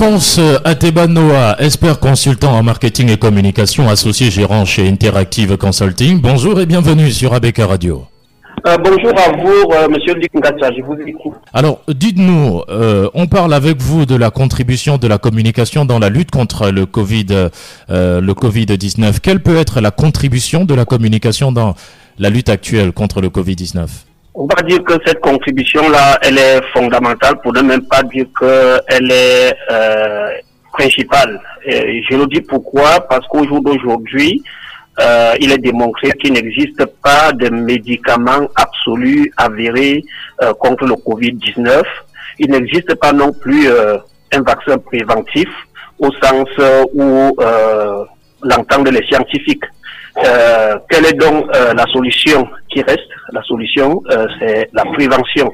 Alphonse Ateba Noah, expert consultant en marketing et communication, associé gérant chez Interactive Consulting. Bonjour et bienvenue sur ABK Radio. Euh, bonjour à vous, euh, monsieur Luc je vous écoute. Alors, dites-nous, euh, on parle avec vous de la contribution de la communication dans la lutte contre le Covid, le Covid-19. Quelle peut être la contribution de la communication dans la lutte actuelle contre le Covid-19 On va dire que cette contribution-là, elle est fondamentale pour ne même pas dire qu'elle est principale. Et je le dis pourquoi? Parce qu'au jour d'aujourd'hui, euh, il est démontré qu'il n'existe pas de médicaments absolus avérés euh, contre le Covid-19. Il n'existe pas non plus euh, un vaccin préventif au sens où l'entendent les scientifiques. Quelle est donc la solution qui reste? La solution, c'est la prévention.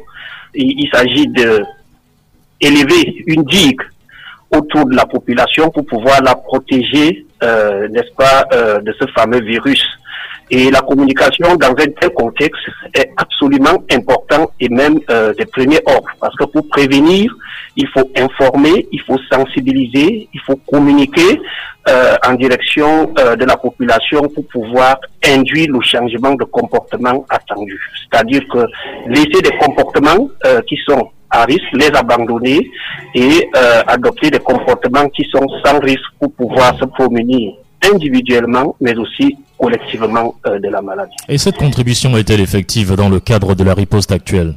Il, il s'agit de élever une digue autour de la population pour pouvoir la protéger, euh, n'est-ce pas, euh, de ce fameux virus. Et la communication dans un tel contexte est absolument important et même euh, de premier ordre. Parce que pour prévenir, il faut informer, il faut sensibiliser, il faut communiquer euh, en direction euh, de la population pour pouvoir induire le changement de comportement attendu. C'est-à-dire que laisser des comportements euh, qui sont à risque, les abandonner et euh, adopter des comportements qui sont sans risque pour pouvoir se promener individuellement, mais aussi collectivement euh, de la maladie. Et cette contribution est-elle effective dans le cadre de la riposte actuelle?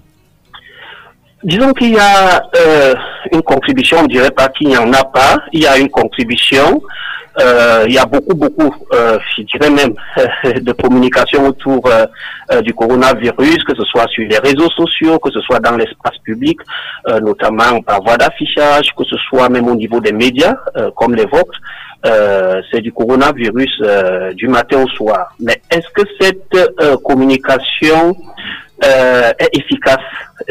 Disons qu'il y a euh, une contribution, on ne dirait pas qu'il n'y en a pas, il y a une contribution, euh, il y a beaucoup, beaucoup, euh, je dirais même, de communication autour euh, du coronavirus, que ce soit sur les réseaux sociaux, que ce soit dans l'espace public, notamment par voie d'affichage, que ce soit même au niveau des médias, comme les vôtres. C'est du coronavirus du matin au soir. Mais est-ce que cette communication euh, est efficace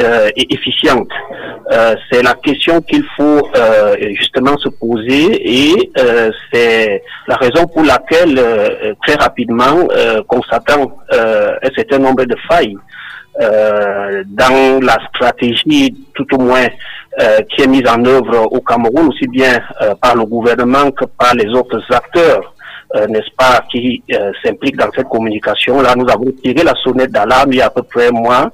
euh, et efficiente? Euh, C'est la question qu'il faut justement se poser et c'est la raison pour laquelle très rapidement constatant un certain nombre de failles dans la stratégie tout au moins qui est mise en œuvre au Cameroun, aussi bien par le gouvernement que par les autres acteurs euh, n'est-ce pas, qui euh, s'implique dans cette communication-là. Nous avons tiré la sonnette d'alarme il y a à peu près un mois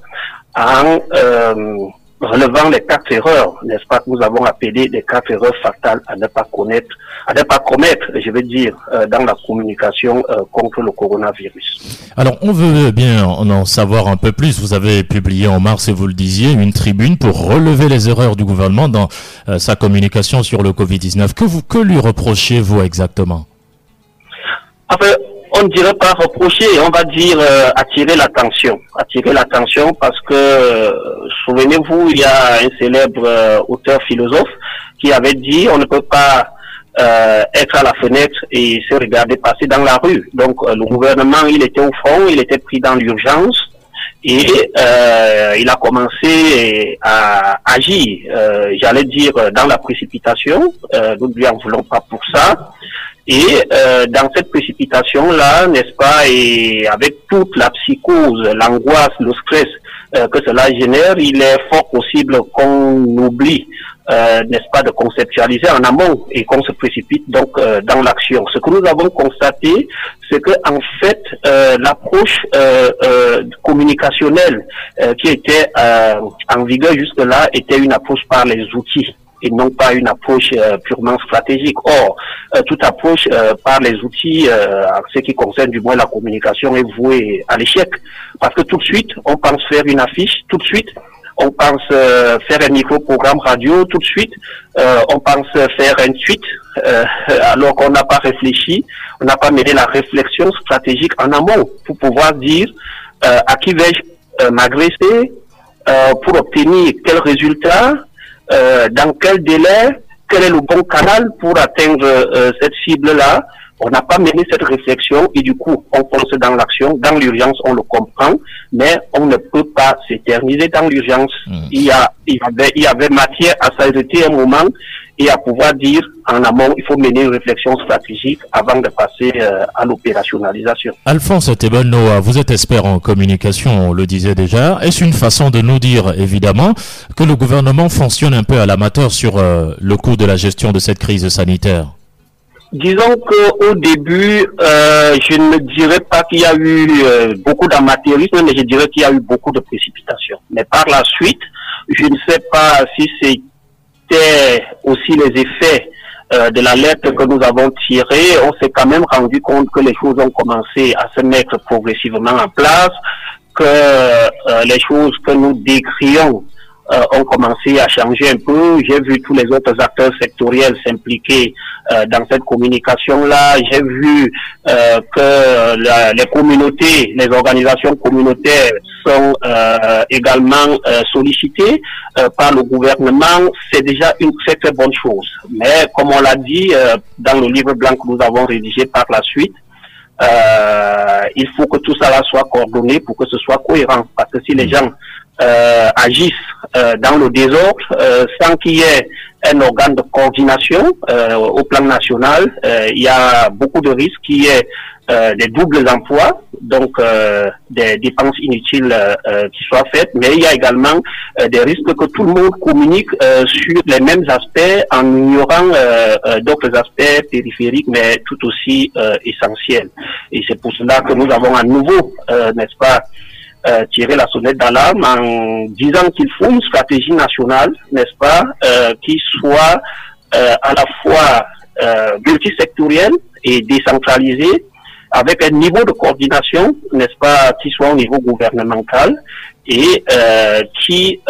en euh, relevant les quatre erreurs, n'est-ce pas, que nous avons appelé des quatre erreurs fatales à ne pas connaître, à ne pas commettre, je veux dire, dans la communication contre le coronavirus. Alors, on veut bien en savoir un peu plus. Vous avez publié en mars, et vous le disiez, une tribune pour relever les erreurs du gouvernement dans sa communication sur le Covid-19. Que, vous, que lui reprochez-vous exactement? Enfin, on ne dirait pas reprocher, on va dire euh, attirer l'attention. Attirer l'attention parce que, euh, souvenez-vous, il y a un célèbre euh, auteur philosophe qui avait dit on ne peut pas être à la fenêtre et se regarder passer dans la rue. Donc le gouvernement, il était au front, il était pris dans l'urgence et il a commencé à agir, j'allais dire, dans la précipitation. nous ne lui en voulons pas pour ça. Et euh, dans cette précipitation-là, n'est-ce pas, et avec toute la psychose, l'angoisse, le stress euh, que cela génère, il est fort possible qu'on oublie, euh, n'est-ce pas, de conceptualiser en amont et qu'on se précipite donc dans l'action. Ce que nous avons constaté, c'est que en fait, l'approche communicationnelle qui était en vigueur jusque-là était une approche par les outils et non pas une approche euh, purement stratégique. Or, euh, toute approche euh, par les outils, en ce qui concerne du moins la communication, est vouée à l'échec. Parce que tout de suite, on pense faire une affiche, tout de suite, on pense faire un micro-programme radio, tout de suite, on pense faire un tweet, alors qu'on n'a pas réfléchi, on n'a pas mené la réflexion stratégique en amont pour pouvoir dire à qui vais-je m'agresser, pour obtenir quel résultat, euh, dans quel délai, quel est le bon canal pour atteindre euh, cette cible-là? On n'a pas mené cette réflexion et du coup, on fonce dans l'action. Dans l'urgence, on le comprend, mais on ne peut pas s'éterniser dans l'urgence. Hmm. Il, y a, il, y avait, il y avait matière à s'arrêter un moment et à pouvoir dire en amont, il faut mener une réflexion stratégique avant de passer euh, à l'opérationnalisation. Alphonse Tebanoa, vous êtes expert en communication, on le disait déjà. Est-ce une façon de nous dire, évidemment, que le gouvernement fonctionne un peu à l'amateur sur euh, le coût de la gestion de cette crise sanitaire? Disons qu'au début, euh, je ne dirais pas qu'il y a eu beaucoup d'amateurisme, mais je dirais qu'il y a eu beaucoup de précipitation. Mais par la suite, je ne sais pas si c'est aussi les effets euh, de la lettre que nous avons tirée, on s'est quand même rendu compte que les choses ont commencé à se mettre progressivement en place, que euh, les choses que nous décrions euh, ont commencé à changer un peu. J'ai vu tous les autres acteurs sectoriels s'impliquer euh, dans cette communication-là. J'ai vu euh, que les communautés, les organisations communautaires sont également sollicitées par le gouvernement. C'est déjà une très très bonne chose. Mais comme on l'a dit dans le livre blanc que nous avons rédigé par la suite, il faut que tout cela soit coordonné pour que ce soit cohérent. Parce que si les gens euh, agissent euh, dans le désordre euh, sans qu'il y ait un organe de coordination au plan national. il y a beaucoup de risques qu'il y ait des doubles emplois, donc des dépenses inutiles qui soient faites, mais il y a également des risques que tout le monde communique sur les mêmes aspects en ignorant d'autres aspects périphériques, mais tout aussi essentiels. Et c'est pour cela que nous avons à nouveau, n'est-ce pas, euh, tirer la sonnette d'alarme en disant qu'il faut une stratégie nationale, n'est-ce pas, euh, qui soit euh, à la fois multisectorielle et décentralisée, avec un niveau de coordination, n'est-ce pas, qui soit au niveau gouvernemental et qui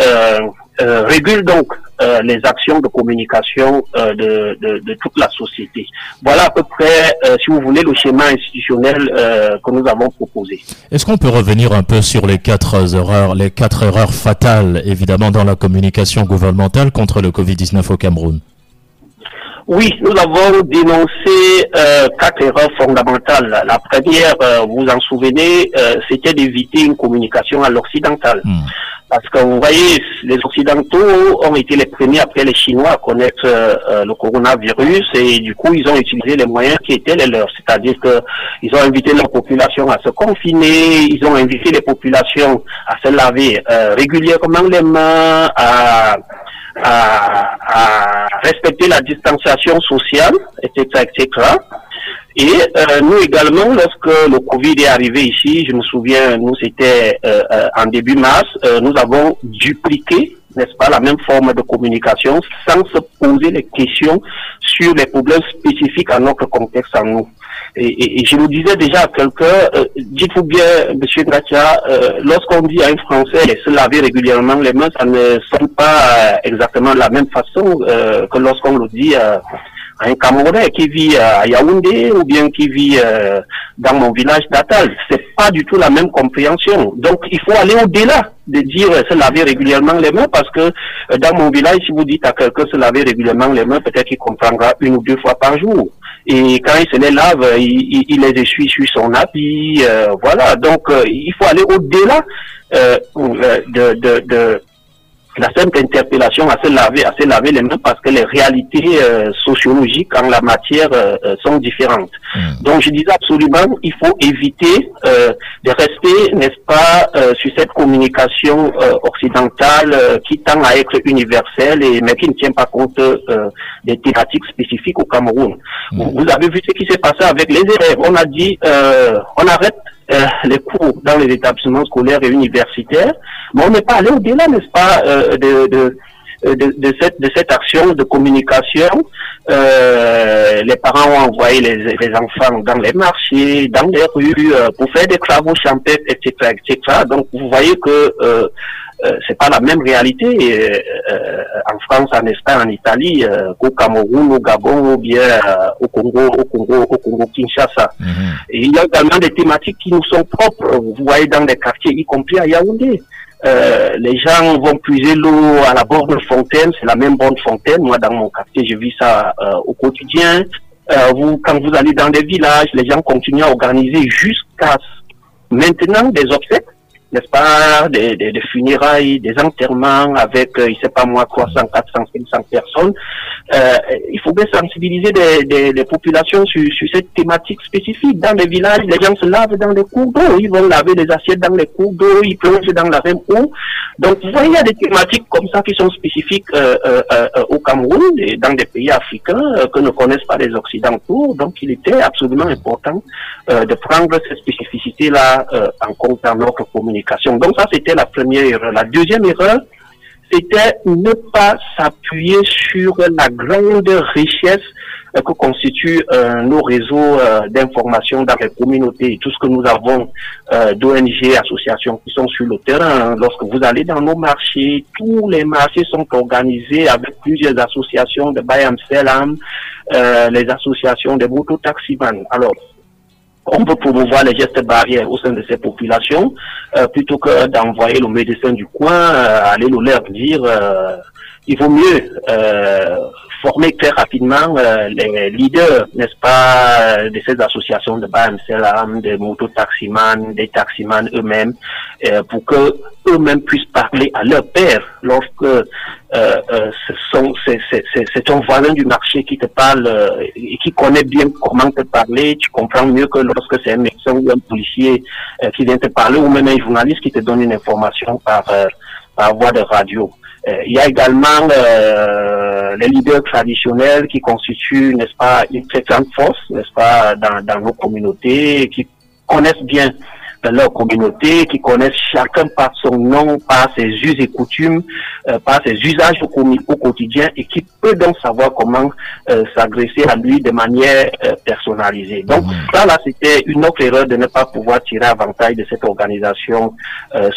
régule donc euh, les actions de communication euh, de, de, de, toute la société. Voilà à peu près, euh, si vous voulez, le schéma institutionnel que nous avons proposé. Est-ce qu'on peut revenir un peu sur les quatre erreurs, les quatre erreurs fatales, évidemment, dans la communication gouvernementale contre le Covid-19 au Cameroun? Oui, nous avons dénoncé euh, quatre erreurs fondamentales. La première, vous vous en souvenez, c'était d'éviter une communication à l'occidental. Hmm. Parce que vous voyez, les Occidentaux ont été les premiers après les Chinois à connaître euh, le coronavirus et du coup, ils ont utilisé les moyens qui étaient les leurs. C'est-à-dire qu'ils ont invité leur population à se confiner, ils ont invité les populations à se laver euh, régulièrement les mains, à, à, respecter la distanciation sociale, etc., etc. Et euh, nous également, lorsque le Covid est arrivé ici, je me souviens, nous c'était euh, euh, en début mars, nous avons dupliqué, n'est-ce pas, la même forme de communication sans se poser les questions sur les problèmes spécifiques à notre contexte à nous. Et, je nous disais déjà à quelqu'un, dites-vous bien, Monsieur Gratia, lorsqu'on dit à un Français se laver régulièrement les mains, ça ne sonne pas exactement de la même façon que lorsqu'on le dit un Camerounais qui vit à Yaoundé ou bien qui vit euh, dans mon village natal. Pas du tout la même compréhension. Donc il faut aller au-delà de dire euh, se laver régulièrement les mains parce que euh, dans mon village, si vous dites à quelqu'un se laver régulièrement les mains, peut-être qu'il comprendra une ou deux fois par jour. Et quand il se les lave, il, il les essuie sur son habit. voilà. Donc il faut aller au-delà de, de, de la simple interpellation à se laver, à se laver les mains parce que les réalités euh, sociologiques en la matière euh, euh, sont différentes. Hmm. Donc je disais absolument, il faut éviter de rester, n'est-ce pas, sur cette communication occidentale qui tend à être universelle et mais qui ne tient pas compte des thématiques spécifiques au Cameroun. Hmm. Vous avez vu ce qui s'est passé avec les élèves. On a dit, on arrête euh, les cours dans les établissements scolaires et universitaires, mais on n'est pas allé au-delà, n'est-ce pas, euh, de, de, de, de, cette, de cette action de communication. Euh, les parents ont envoyé les, les, enfants dans les marchés, dans les rues, euh, pour faire des travaux champêtres, etc., etc. Donc, vous voyez que euh, euh, c'est pas la même réalité euh, en France, en Espagne, en Italie, qu'au Cameroun, au Gabon ou bien au Congo, au Congo, au Congo Kinshasa. Mhm. Et il y a également des thématiques qui nous sont propres. Vous voyez dans les quartiers, y compris à Yaoundé. Euh, les gens vont puiser l'eau à la borne fontaine, c'est la même borne fontaine. Moi, dans mon quartier, je vis ça euh, au quotidien. Euh, vous, quand vous allez dans des villages, les gens continuent à organiser jusqu'à maintenant des obsèques n'est-ce pas, des, funérailles, des enterrements avec, je euh, sais pas moi, 300, 400, 500 personnes. Euh, il faut bien sensibiliser des, populations sur, cette thématique spécifique. Dans les villages, les gens se lavent dans les cours d'eau, ils vont laver les assiettes dans les cours d'eau, ils plongent dans la même eau. Donc, vous voyez, il y a des thématiques comme ça qui sont spécifiques euh, euh, au Cameroun et dans des pays africains que ne connaissent pas les Occidentaux. Donc, il était absolument important de prendre ces spécificités-là en compte dans notre communication. Donc, ça, c'était la première erreur. La deuxième erreur, c'était ne pas s'appuyer sur la grande richesse euh, que constituent euh, nos réseaux euh, d'information dans les communautés, tout ce que nous avons d'ONG, associations qui sont sur le terrain. Lorsque vous allez dans nos marchés, tous les marchés sont organisés avec plusieurs associations de Bayam Selam, les associations des mototaximans. Alors, on peut promouvoir les gestes barrières au sein de ces populations euh, plutôt que d'envoyer le médecin du coin euh, aller le leur dire euh, il vaut mieux former très rapidement les leaders, n'est-ce pas, de ces associations de BAMCLAM, des mototaximans, des taximans eux-mêmes, pour que eux-mêmes puissent parler à leur père lorsque euh, euh, c'est ton voisin du marché qui te parle euh, et qui connaît bien comment te parler. Tu comprends mieux que lorsque c'est un médecin ou un policier qui vient te parler ou même un journaliste qui te donne une information par, par voie de radio. Il y a également les leaders traditionnels qui constituent, n'est-ce pas, une très grande force, n'est-ce pas, dans, dans nos communautés, qui connaissent bien leur communauté, qui connaissent chacun par son nom, par ses us et coutumes, euh, par ses usages au, au, quotidien et qui peut donc savoir comment euh, s'agresser à lui de manière euh, personnalisée. Donc mmh. ça là, c'était une autre erreur de ne pas pouvoir tirer avantage de cette organisation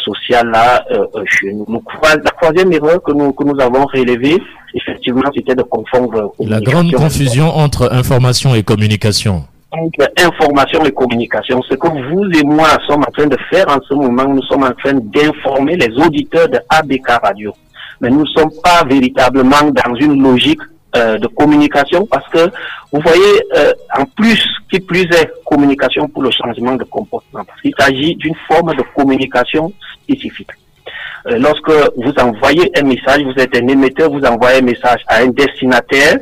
sociale-là chez nous. La troisième erreur que nous, que nous avons relevée, effectivement, c'était de confondre... La grande confusion entre information et communication entre information et communication. Ce que vous et moi sommes en train de faire en ce moment, nous sommes en train d'informer les auditeurs de ABK Radio. Mais nous ne sommes pas véritablement dans une logique euh, de communication parce que vous voyez, euh, en plus, qui plus est, communication pour le changement de comportement. Parce qu'il s'agit d'une forme de communication spécifique. Euh, lorsque vous envoyez un message, vous êtes un émetteur, vous envoyez un message à un destinataire,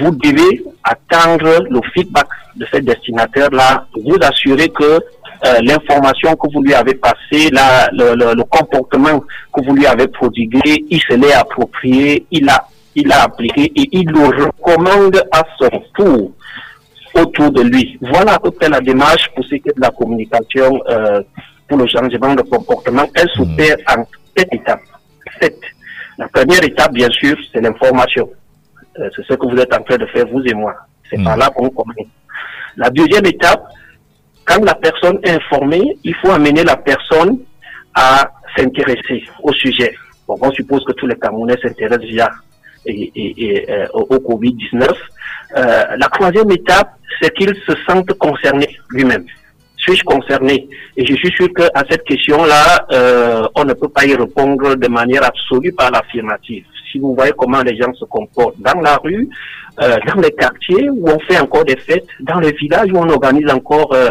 vous devez attendre le feedback de ce destinataire-là, vous assurer que euh, l'information que vous lui avez passée, la, le, le, le, comportement que vous lui avez prodigué, il se l'est approprié, il a, il a appliqué et il le recommande à son tour autour de lui. Voilà à peu près la démarche pour ce qui est de la communication euh, pour le changement de comportement. Elle s'opère hmm. en sept étapes. Sept. La première étape, bien sûr, c'est l'information. Euh, c'est ce que vous êtes en train de faire, vous et moi. C'est par hmm. là qu'on commence. La deuxième étape, quand la personne est informée, il faut amener la personne à s'intéresser au sujet. Bon, on suppose que tous les Camerounais s'intéressent déjà et, et, euh, au, Covid-19. Euh, la troisième étape, c'est qu'il se sente concerné lui-même. Suis-je concerné? Et je suis sûr qu'à cette question-là, euh, on ne peut pas y répondre de manière absolue par l'affirmative si vous voyez comment les gens se comportent dans la rue, euh, dans les quartiers où on fait encore des fêtes, dans les villages où on organise encore euh,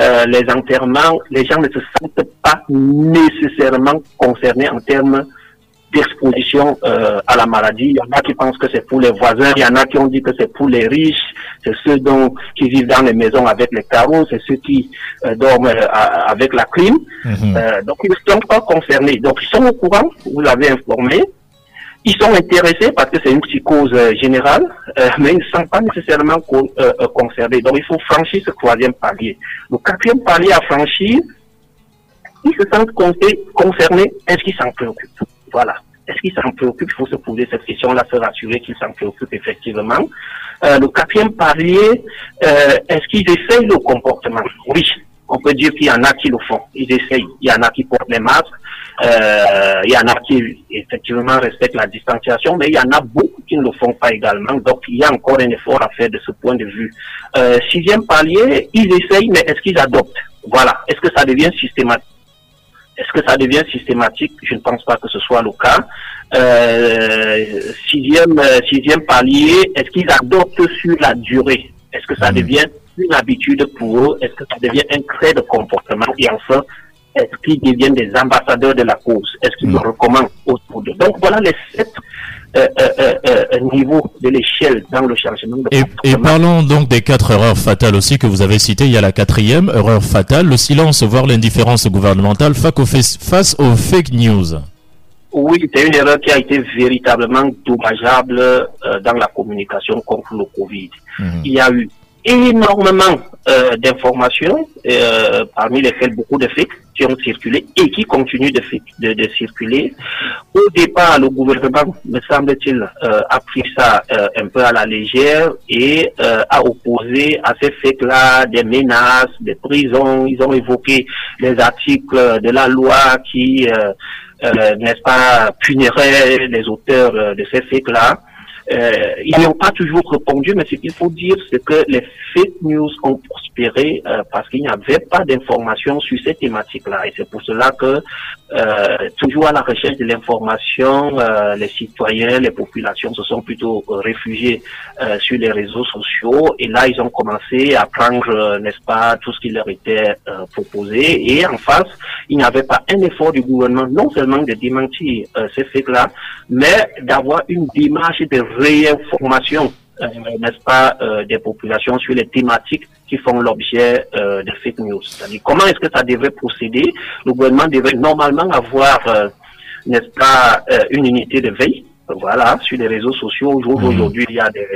euh, les enterrements, les gens ne se sentent pas nécessairement concernés en termes d'exposition à la maladie. Il y en a qui pensent que c'est pour les voisins, il y en a qui ont dit que c'est pour les riches, c'est ceux dont, qui vivent dans les maisons avec les carreaux, c'est ceux qui dorment avec la clim. Mhm. donc ils ne sont pas concernés. Donc ils sont au courant, vous l'avez informé, ils sont intéressés parce que c'est une psychose euh, générale, euh, mais ils ne sont pas nécessairement euh, concernés. Donc il faut franchir ce troisième palier. Le quatrième palier à franchir, ils se sentent concernés, est-ce qu'ils s'en préoccupent? Voilà. Est-ce qu'ils s'en préoccupent? Il faut se poser cette question-là, se rassurer qu'ils s'en préoccupent effectivement. le quatrième palier, est-ce qu'ils essayent le comportement? Oui, on peut dire qu'il y en a qui le font. Ils essayent. Il y en a qui portent les masques. Euh, il y en a qui effectivement respectent la distanciation, mais il y en a beaucoup qui ne le font pas également. Donc il y a encore un effort à faire de ce point de vue. Euh, sixième palier, ils essayent, mais est-ce qu'ils adoptent? Voilà. Est-ce que ça devient systématique? Est-ce que ça devient systématique? Je ne pense pas que ce soit le cas. Euh, sixième, sixième palier, est-ce qu'ils adoptent sur la durée? Est-ce que ça mmh. devient une habitude pour eux Est-ce que ça devient un trait de comportement Et enfin, Est-ce qu'ils deviennent des ambassadeurs de la cause? Est-ce qu'ils le recommandent autour d'eux? Donc voilà les sept euh, euh, euh, niveaux de l'échelle dans le changement de et, et parlons donc des quatre erreurs fatales aussi que vous avez citées. Il y a la quatrième erreur fatale, le silence, voire l'indifférence gouvernementale face aux fake news. Oui, c'est une erreur qui a été véritablement dommageable dans la communication contre le Covid. Mhm. Il y a eu énormément euh, d'informations, euh, parmi lesquelles beaucoup de faits qui ont circulé et qui continuent de, de, de circuler. Au départ, le gouvernement, me semble-t-il, euh, a pris ça euh, un peu à la légère et euh, a opposé à ces faits-là des menaces, des prisons. Ils ont évoqué les articles de la loi qui, n'est-ce pas, puniraient les auteurs de ces faits-là. Euh, ils n'ont pas toujours répondu, mais ce qu'il faut dire, c'est que les fake news ont prospéré euh, parce qu'il n'y avait pas d'informations sur ces thématiques-là. Et c'est pour cela que, euh, toujours à la recherche de l'information, euh, les citoyens, les populations se sont plutôt réfugiés sur les réseaux sociaux. Et là, ils ont commencé à prendre, n'est-ce pas, tout ce qui leur était proposé. Et en face, il n'y avait pas un effort du gouvernement, non seulement de démentir ces faits-là, mais d'avoir une démarche de réinformation, euh, n'est-ce pas, euh, des populations sur les thématiques qui font l'objet euh, de fake news. C'est-à-dire comment est-ce que ça devrait procéder? Le gouvernement devrait normalement avoir, n'est-ce pas, une unité de veille voilà, sur les réseaux sociaux, mhm. aujourd'hui, il y a des,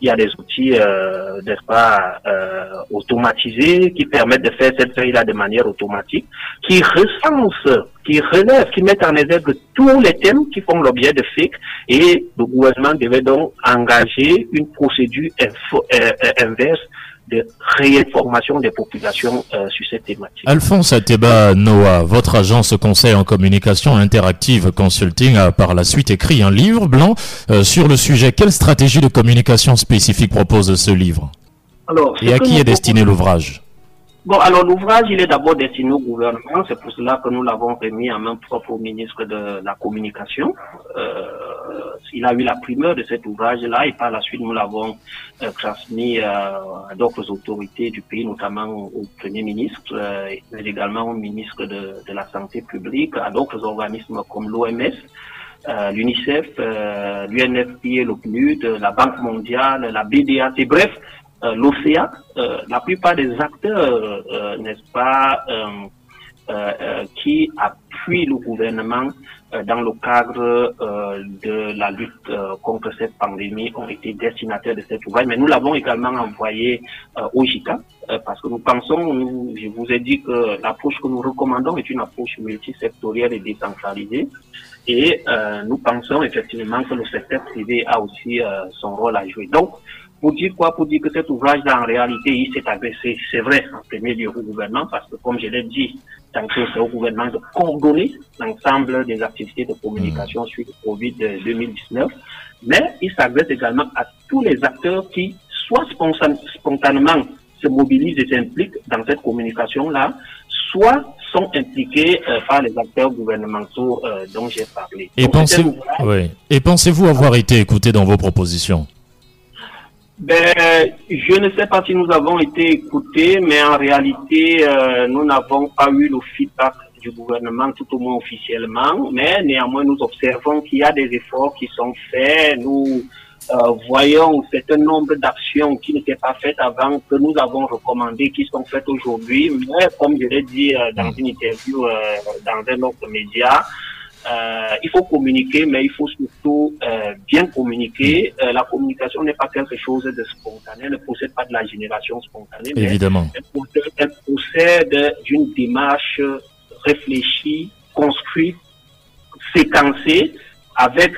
il y a des outils, euh, n'est-ce pas, euh, automatisés qui permettent de faire cette veille-là de manière automatique, qui recensent, qui relèvent, qui mettent en exergue tous les thèmes qui font l'objet de fake et le gouvernement devait donc engager une procédure euh, euh, inverse de réinformation des populations euh, sur cette thématique. Alphonse Ateba Noah, votre agence conseil en communication interactive consulting a par la suite écrit un livre blanc euh, sur le sujet. Quelle stratégie de communication spécifique propose ce livre? Alors, Et à qui est destiné l'ouvrage? Bon, alors l'ouvrage, il est d'abord destiné au gouvernement. C'est pour cela que nous l'avons remis à main propre au ministre de la Communication. Euh, il a eu la primeur de cet ouvrage-là et par la suite, nous l'avons euh, transmis euh, à d'autres autorités du pays, notamment au Premier ministre, euh, mais également au ministre de, la Santé publique, à d'autres organismes comme l'OMS. Euh, l'UNICEF, l'UNFPA, le PNUD, la Banque mondiale, la BDAT, bref, euh, l'OCA, euh, la plupart des acteurs, euh, n'est-ce pas, qui appuient le gouvernement dans le cadre de la lutte contre cette pandémie ont été destinataires de cet ouvrage. Mais nous l'avons également envoyé au JICA parce que nous pensons, je vous ai dit que l'approche que nous recommandons est une approche multisectorielle et décentralisée. Et nous pensons effectivement que le secteur privé a aussi son rôle à jouer. Donc, pour dire quoi? Pour dire que cet ouvrage-là, en réalité, il s'est agressé, c'est vrai, en premier lieu au gouvernement, parce que comme je l'ai dit, c'est au gouvernement de coordonner l'ensemble des activités de communication sur le Covid-2019, mais il s'agresse également à tous les acteurs qui, soit spontanément, se mobilisent et s'impliquent dans cette communication-là, soit sont impliqués euh, par les acteurs gouvernementaux euh, dont j'ai parlé. Et pensez-vous oui. Et pensez-vous avoir été écouté dans vos propositions? Ben, je ne sais pas si nous avons été écoutés, mais en réalité, euh, nous n'avons pas eu le feedback du gouvernement, tout au moins officiellement. Mais néanmoins, nous observons qu'il y a des efforts qui sont faits. Nous euh, voyons un certain nombre d'actions qui n'étaient pas faites avant, que nous avons recommandées, qui sont faites aujourd'hui. Mais comme je l'ai dit euh, dans une interview dans un autre média, euh, il faut communiquer, mais il faut surtout euh, bien communiquer. Euh, la communication n'est pas quelque chose de spontané, elle ne possède pas de la génération spontanée. Évidemment. elle, possède d'une démarche réfléchie, construite, séquencée, avec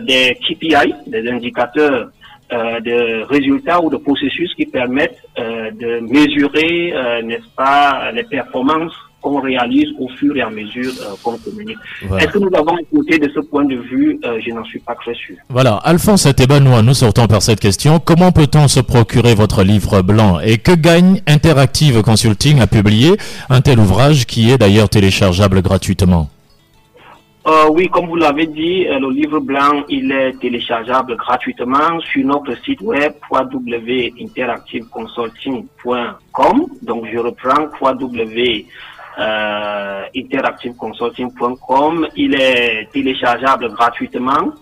des KPI, des indicateurs de résultats ou de processus qui permettent de mesurer, n'est-ce pas, les performances qu'on réalise au fur et à mesure euh, qu'on communique. Est-ce que nous avons écouté de ce point de vue? Euh, Je n'en suis pas très sûr. Voilà, Alphonse Atebanoua, nous sortons par cette question. Comment peut-on se procurer votre livre blanc? Et que gagne Interactive Consulting à publier un tel ouvrage qui est d'ailleurs téléchargeable gratuitement euh, oui, comme vous l'avez dit, le livre blanc, il est téléchargeable gratuitement sur notre site web www.interactiveconsulting.com. Donc, je reprends www interactiveconsulting.com. Il est téléchargeable gratuitement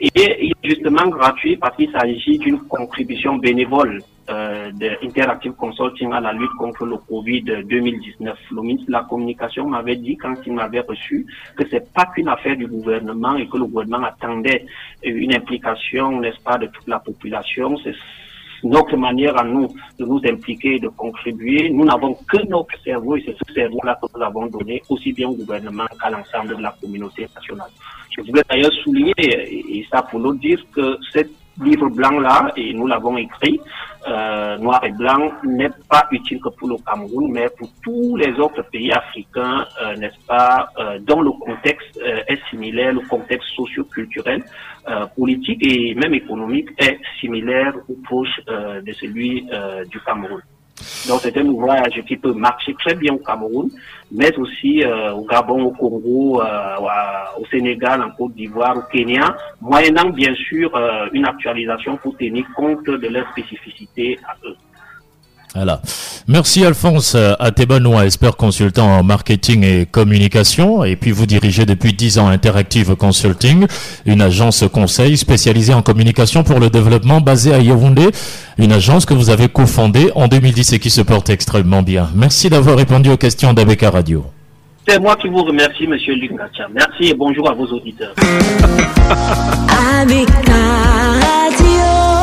et il est justement gratuit parce qu'il s'agit d'une contribution bénévole euh, d'Interactive Consulting à la lutte contre le Covid 2019. Le ministre de la Communication m'avait dit quand il m'avait reçu que c'est pas qu'une affaire du gouvernement et que le gouvernement attendait une implication, n'est-ce pas, de toute la population. Notre manière à nous de nous impliquer de contribuer. Nous n'avons que notre cerveau et c'est ce cerveau-là que nous avons donné aussi bien au gouvernement qu'à l'ensemble de la communauté nationale. Je voudrais d'ailleurs souligner, et ça pour nous dire que cette livre blanc-là, et nous l'avons écrit, euh, noir et blanc, n'est pas utile que pour le Cameroun, mais pour tous les autres pays africains, euh, n'est-ce pas, euh, dont le contexte est similaire, le contexte socio-culturel, politique et même économique est similaire ou proche de celui du Cameroun. Donc c'est un ouvrage qui peut marcher très bien au Cameroun, mais aussi euh, au Gabon, au Congo, euh, au Sénégal, en Côte d'Ivoire, au Kenya, moyennant bien sûr euh, une actualisation pour tenir compte de leurs spécificités à eux. Voilà. Merci Alphonse Atebanoa, expert consultant en marketing et communication. Et puis vous dirigez depuis 10 ans Interactive Consulting, une agence conseil spécialisée en communication pour le développement basée à Yaoundé, une agence que vous avez cofondée en 2010 et qui se porte extrêmement bien. Merci d'avoir répondu aux questions d'ABK Radio. C'est moi qui vous remercie, Monsieur Luc Merci et bonjour à vos auditeurs.